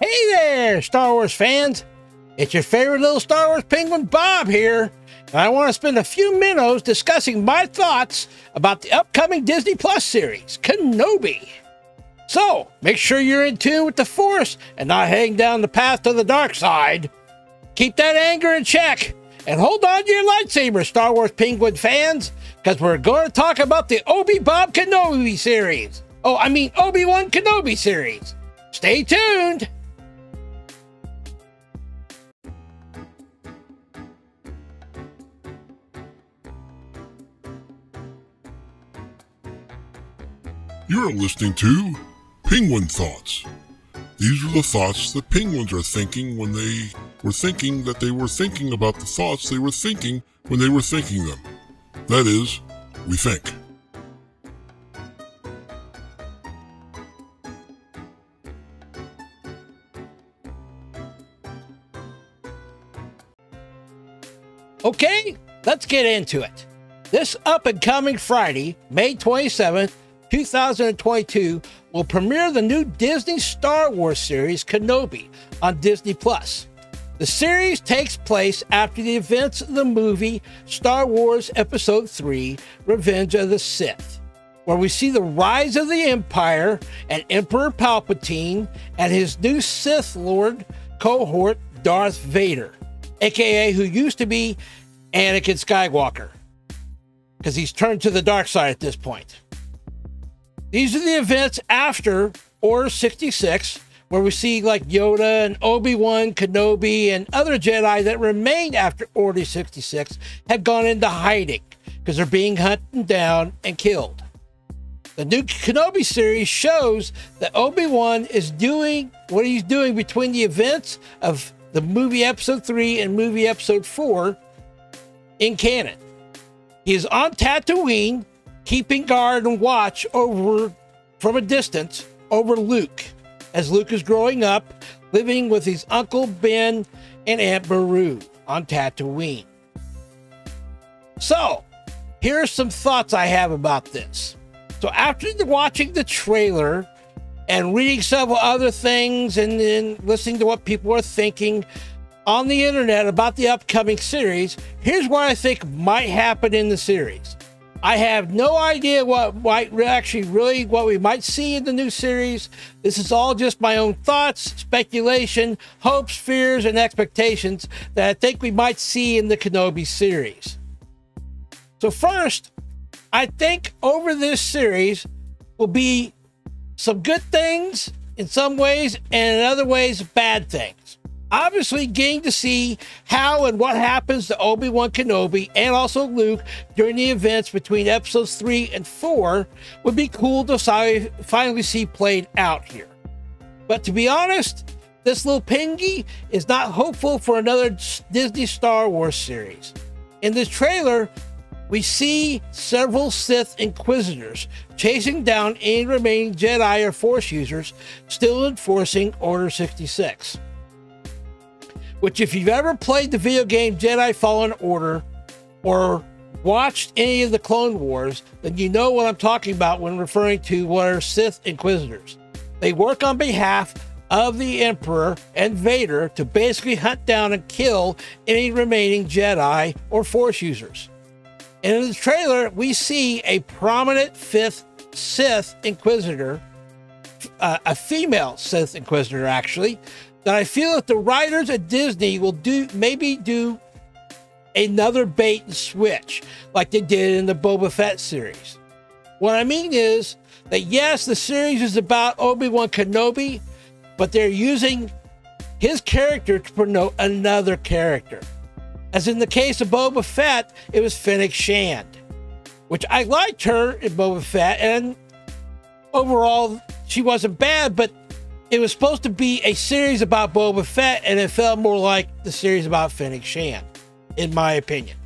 Hey there, Star Wars fans! It's your favorite little Star Wars penguin, Bob, here. And I want to spend a few minutes discussing my thoughts about the upcoming Disney Plus series, Kenobi. So, make sure you're in tune with the Force and not heading down the path to the dark side. Keep that anger in check and hold on to your lightsaber, Star Wars Penguin fans, because we're going to talk about the Obi Bob Kenobi series. Oh, I mean, Obi Wan Kenobi series. Stay tuned. You're listening to Penguin Thoughts. These are the thoughts that penguins are thinking when they were thinking that they were thinking about the thoughts they were thinking when they were thinking them. That is, we think. Okay, let's get into it. This up and coming Friday, May 27th, 2022, will premiere the new Disney Star Wars series Kenobi on Disney Plus. The series takes place after the events of the movie Star Wars Episode 3 Revenge of the Sith, where we see the rise of the Empire and Emperor Palpatine and his new Sith Lord cohort, Darth Vader, aka who used to be Anakin Skywalker, because he's turned to the dark side at this point. These are the events after Order 66, where we see like Yoda and Obi Wan Kenobi and other Jedi that remained after Order 66 had gone into hiding because they're being hunted down and killed. The new Kenobi series shows that Obi Wan is doing what he's doing between the events of the movie Episode 3 and movie Episode 4 in canon. He is on Tatooine, keeping guard and watch over from a distance over Luke as Luke is growing up, living with his uncle Ben and Aunt Beru on Tatooine. So, here are some thoughts I have about this. So, after watching the trailer and reading several other things and then listening to what people are thinking on the internet about the upcoming series, here's what I think might happen in the series. I have no idea what might actually really what we might see in the new series. This is all just my own thoughts, speculation, hopes, fears, and expectations that I think we might see in the Kenobi series. So first, I think over this series will be some good things in some ways and in other ways bad things obviously getting to see how and what happens to Obi-Wan Kenobi and also Luke during the events between episodes 3 and 4 would be cool to finally see played out here. But to be honest, this little pingy is not hopeful for another Disney Star Wars series. In this trailer, we see several Sith Inquisitors chasing down any remaining Jedi or Force users still enforcing Order 66 which, if you've ever played the video game Jedi Fallen Order or watched any of the Clone Wars, then you know what I'm talking about when referring to what are Sith Inquisitors. They work on behalf of the Emperor and Vader to basically hunt down and kill any remaining Jedi or Force users. And in the trailer, we see a prominent fifth Sith Inquisitor, uh, a female Sith Inquisitor actually, that I feel that the writers at Disney will do maybe do another bait and switch like they did in the Boba Fett series. What I mean is that yes, the series is about Obi-Wan Kenobi, but they're using his character to promote another character. As in the case of Boba Fett, it was Fennec Shand, which I liked her in Boba Fett, and overall she wasn't bad, but it was supposed to be a series about Boba Fett, and it felt more like the series about Fennec Shand, in my opinion.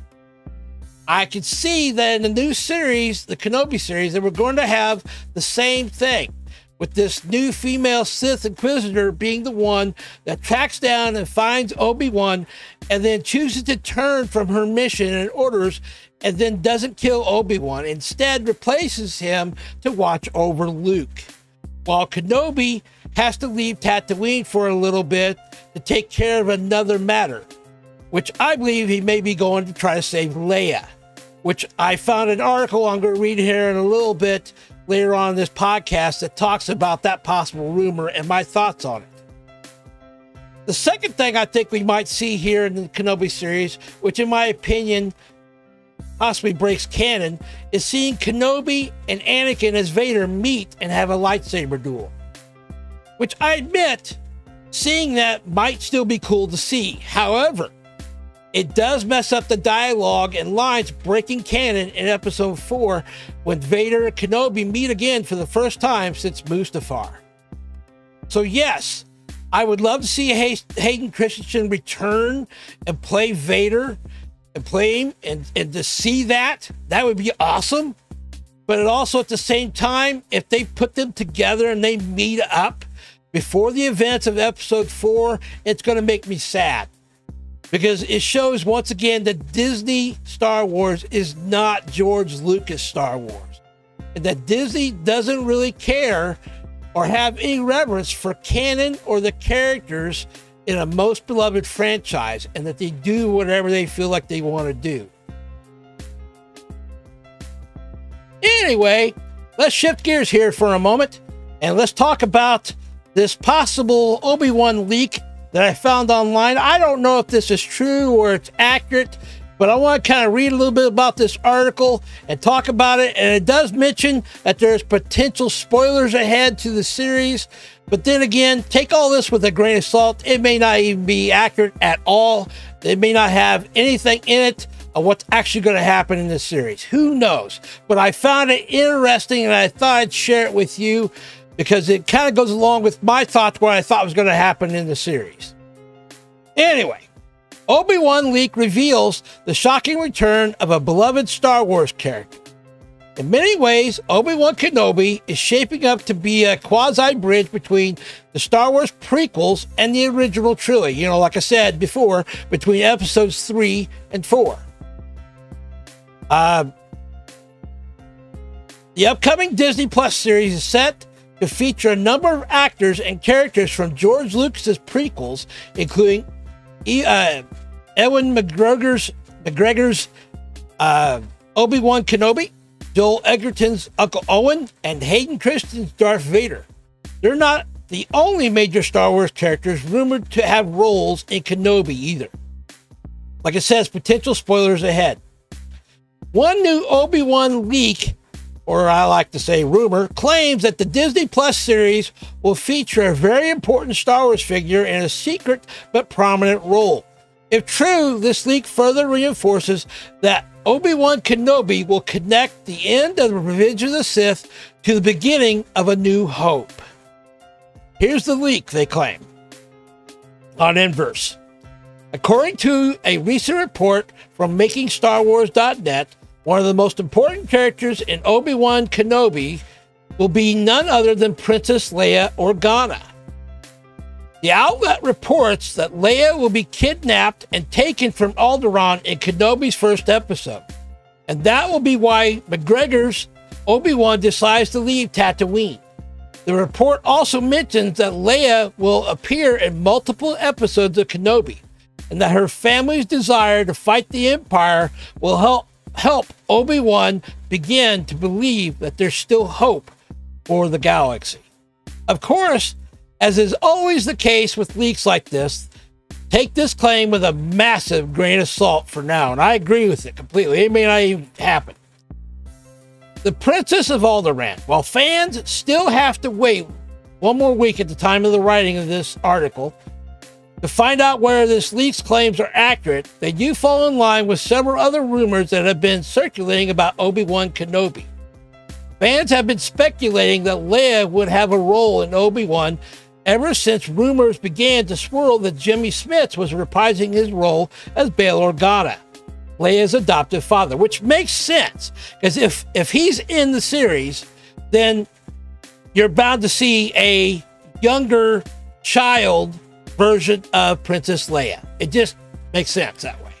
I could see that in the new series, the Kenobi series, they were going to have the same thing. with this new female Sith Inquisitor being the one that tracks down and finds Obi Wan and then chooses to turn from her mission and orders and then doesn't kill Obi Wan. Instead, replaces him to watch over Luke. While Kenobi has to leave Tatooine for a little bit to take care of another matter, which I believe he may be going to try to save Leia, which I found an article I'm going to read here in a little bit later on in this podcast that talks about that possible rumor and my thoughts on it. The second thing I think we might see here in the Kenobi series, which in my opinion possibly breaks canon, is seeing Kenobi and Anakin as Vader meet and have a lightsaber duel. Which I admit, seeing that might still be cool to see. However, it does mess up the dialogue and lines breaking canon in episode 4 when Vader and Kenobi meet again for the first time since Mustafar. So, yes, I would love to see Hayden Christensen return and play Vader and play him and, and to see that, that would be awesome. But it also at the same time, if they put them together and they meet up before the events of episode four, it's going to make me sad because it shows once again that Disney Star Wars is not George Lucas Star Wars. And that Disney doesn't really care or have any reverence for canon or the characters in a most beloved franchise and that they do whatever they feel like they want to do. Anyway, let's shift gears here for a moment and let's talk about this possible Obi Wan leak that I found online. I don't know if this is true or it's accurate, but I want to kind of read a little bit about this article and talk about it. And it does mention that there's potential spoilers ahead to the series. But then again, take all this with a grain of salt. It may not even be accurate at all. It may not have anything in it of what's actually going to happen in this series. Who knows? But I found it interesting and I thought I'd share it with you because it kind of goes along with my thoughts what I thought was going to happen in the series. Anyway, Obi-Wan leak reveals the shocking return of a beloved Star Wars character. In many ways, Obi-Wan Kenobi is shaping up to be a quasi-bridge between the Star Wars prequels and the original trilogy. You know, like I said before, between episodes 3 and 4. Uh, the upcoming Disney Plus series is set to feature a number of actors and characters from George Lucas's prequels, including uh, Ewan McGregor's, McGregor's uh, Obi Wan Kenobi, Joel Edgerton's Uncle Owen, and Hayden Christensen's Darth Vader. They're not the only major Star Wars characters rumored to have roles in Kenobi either. Like it says, potential spoilers ahead. One new Obi Wan leak or I like to say rumor, claims that the Disney Plus series will feature a very important Star Wars figure in a secret but prominent role. If true, this leak further reinforces that Obi Wan Kenobi will connect the end of the Revenge of the Sith to the beginning of a new hope. Here's the leak they claim on Inverse. According to a recent report from MakingStarWars.net, one of the most important characters in Obi Wan Kenobi will be none other than Princess Leia Organa. The outlet reports that Leia will be kidnapped and taken from Alderaan in Kenobi's first episode. And that will be why McGregor's Obi Wan decides to leave Tatooine. The report also mentions that Leia will appear in multiple episodes of Kenobi, and that her family's desire to fight the Empire will help help Obi Wan begin to believe that there's still hope for the galaxy. Of course, as is always the case with leaks like this, take this claim with a massive grain of salt for now, and I agree with it completely. It may not even happen. The Princess of Alderaan. While fans still have to wait one more week at the time of the writing of this article to find out whether this leak's claims are accurate, they do fall in line with several other rumors that have been circulating about Obi Wan Kenobi. Fans have been speculating that Leia would have a role in Obi Wan ever since rumors began to swirl that Jimmy Smits was reprising his role as Bail Organa, Leia's adoptive father, which makes sense because if if he's in the series, then you're bound to see a younger child version of Princess Leia. It just makes sense that way.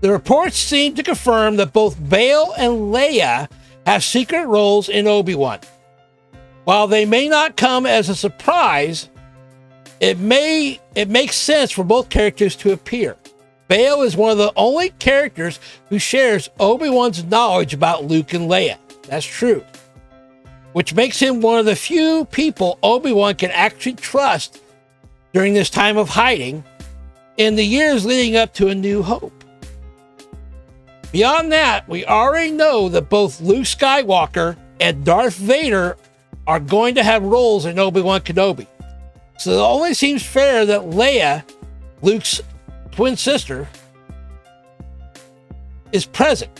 The reports seem to confirm that both Bail and Leia have secret roles in Obi Wan. While they may not come as a surprise, it may it makes sense for both characters to appear. Bail is one of the only characters who shares Obi-Wan's knowledge about Luke and Leia. That's true. Which makes him one of the few people Obi-Wan can actually trust during this time of hiding in the years leading up to A New Hope. Beyond that, we already know that both Luke Skywalker and Darth Vader are going to have roles in Obi Wan Kenobi. So it only seems fair that Leia, Luke's twin sister, is present.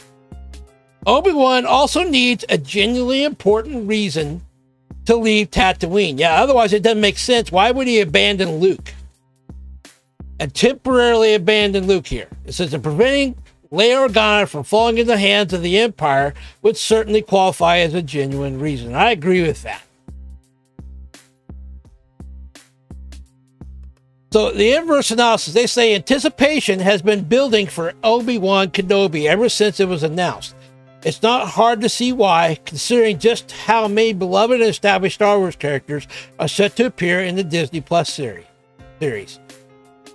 Obi Wan also needs a genuinely important reason to leave Tatooine. Yeah, otherwise it doesn't make sense. Why would he abandon Luke? And temporarily abandon Luke here. It says that preventing Leia Organa from falling into the hands of the Empire would certainly qualify as a genuine reason. I agree with that. So the inverse analysis, they say anticipation has been building for Obi-Wan Kenobi ever since it was announced. It's not hard to see why, considering just how many beloved and established Star Wars characters are set to appear in the Disney Plus series. series.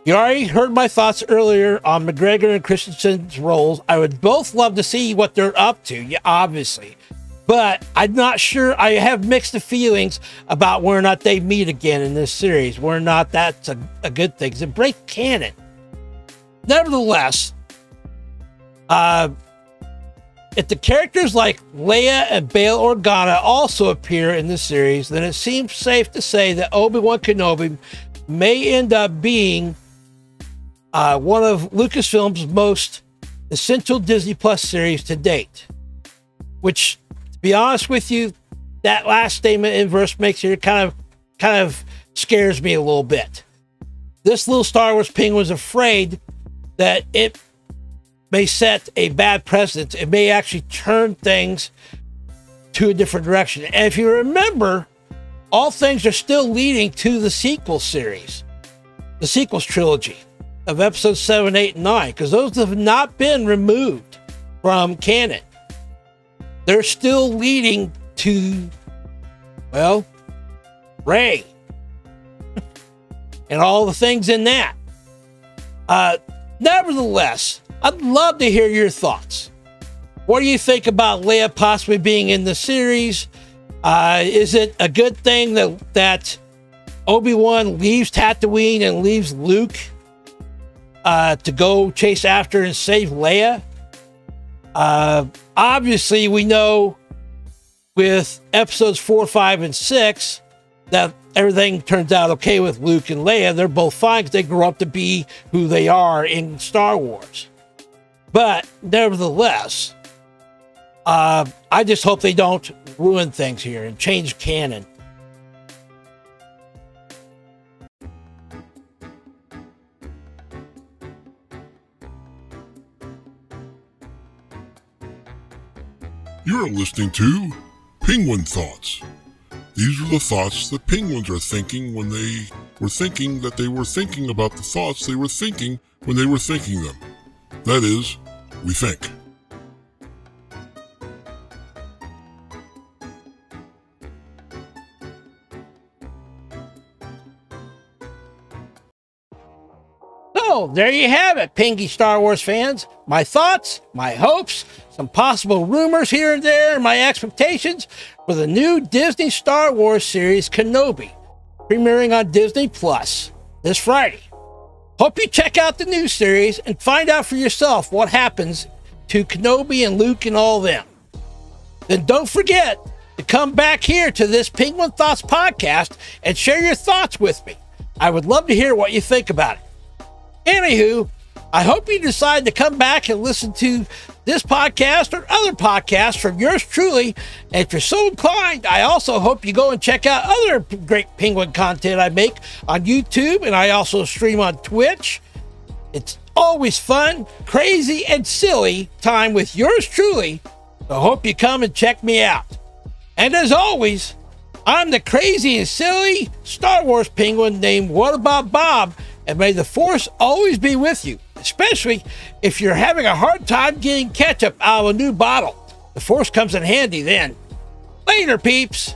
You already heard my thoughts earlier on McGregor and Christensen's roles. I would both love to see what they're up to, yeah, obviously. But I'm not sure. I have mixed feelings about whether or not they meet again in this series, whether or not that's a, a good thing. It breaks canon. Nevertheless, uh, if the characters like Leia and Bail Organa also appear in the series, then it seems safe to say that Obi Wan Kenobi may end up being uh, one of Lucasfilm's most essential Disney Plus series to date. Which, to be honest with you, that last statement Inverse makes it kind of kind of scares me a little bit. This little Star Wars penguin was afraid that it may set a bad precedent. It may actually turn things to a different direction. And if you remember, all things are still leading to the sequel series, the sequels trilogy of episodes 7, 8, and 9, because those have not been removed from canon. They're still leading to, well, Rey and all the things in that. Uh, nevertheless, I'd love to hear your thoughts. What do you think about Leia possibly being in the series? Uh, is it a good thing that that Obi Wan leaves Tatooine and leaves Luke uh, to go chase after and save Leia? Uh, obviously, we know with episodes four, five, and six that everything turns out okay with Luke and Leia. They're both fine because they grow up to be who they are in Star Wars. But nevertheless, uh, I just hope they don't ruin things here and change canon. You're listening to Penguin Thoughts. These are the thoughts that penguins are thinking when they were thinking that they were thinking about the thoughts they were thinking when they were thinking them. That is, we think. So there you have it, Pinky Star Wars fans. My thoughts, my hopes, some possible rumors here and there, and my expectations for the new Disney Star Wars series Kenobi, premiering on Disney Plus this Friday. Hope you check out the new series and find out for yourself what happens to Kenobi and Luke and all them. Then don't forget to come back here to this Penguin Thoughts podcast and share your thoughts with me. I would love to hear what you think about it. Anywho, I hope you decide to come back and listen to this podcast or other podcasts from yours truly. And if you're so inclined, I also hope you go and check out other great penguin content I make on YouTube and I also stream on Twitch. It's always fun, crazy, and silly time with yours truly. So hope you come and check me out. And as always, I'm the crazy and silly Star Wars penguin named What About Bob, and may the Force always be with you, especially if you're having a hard time getting ketchup out of a new bottle. The Force comes in handy then. Later, peeps.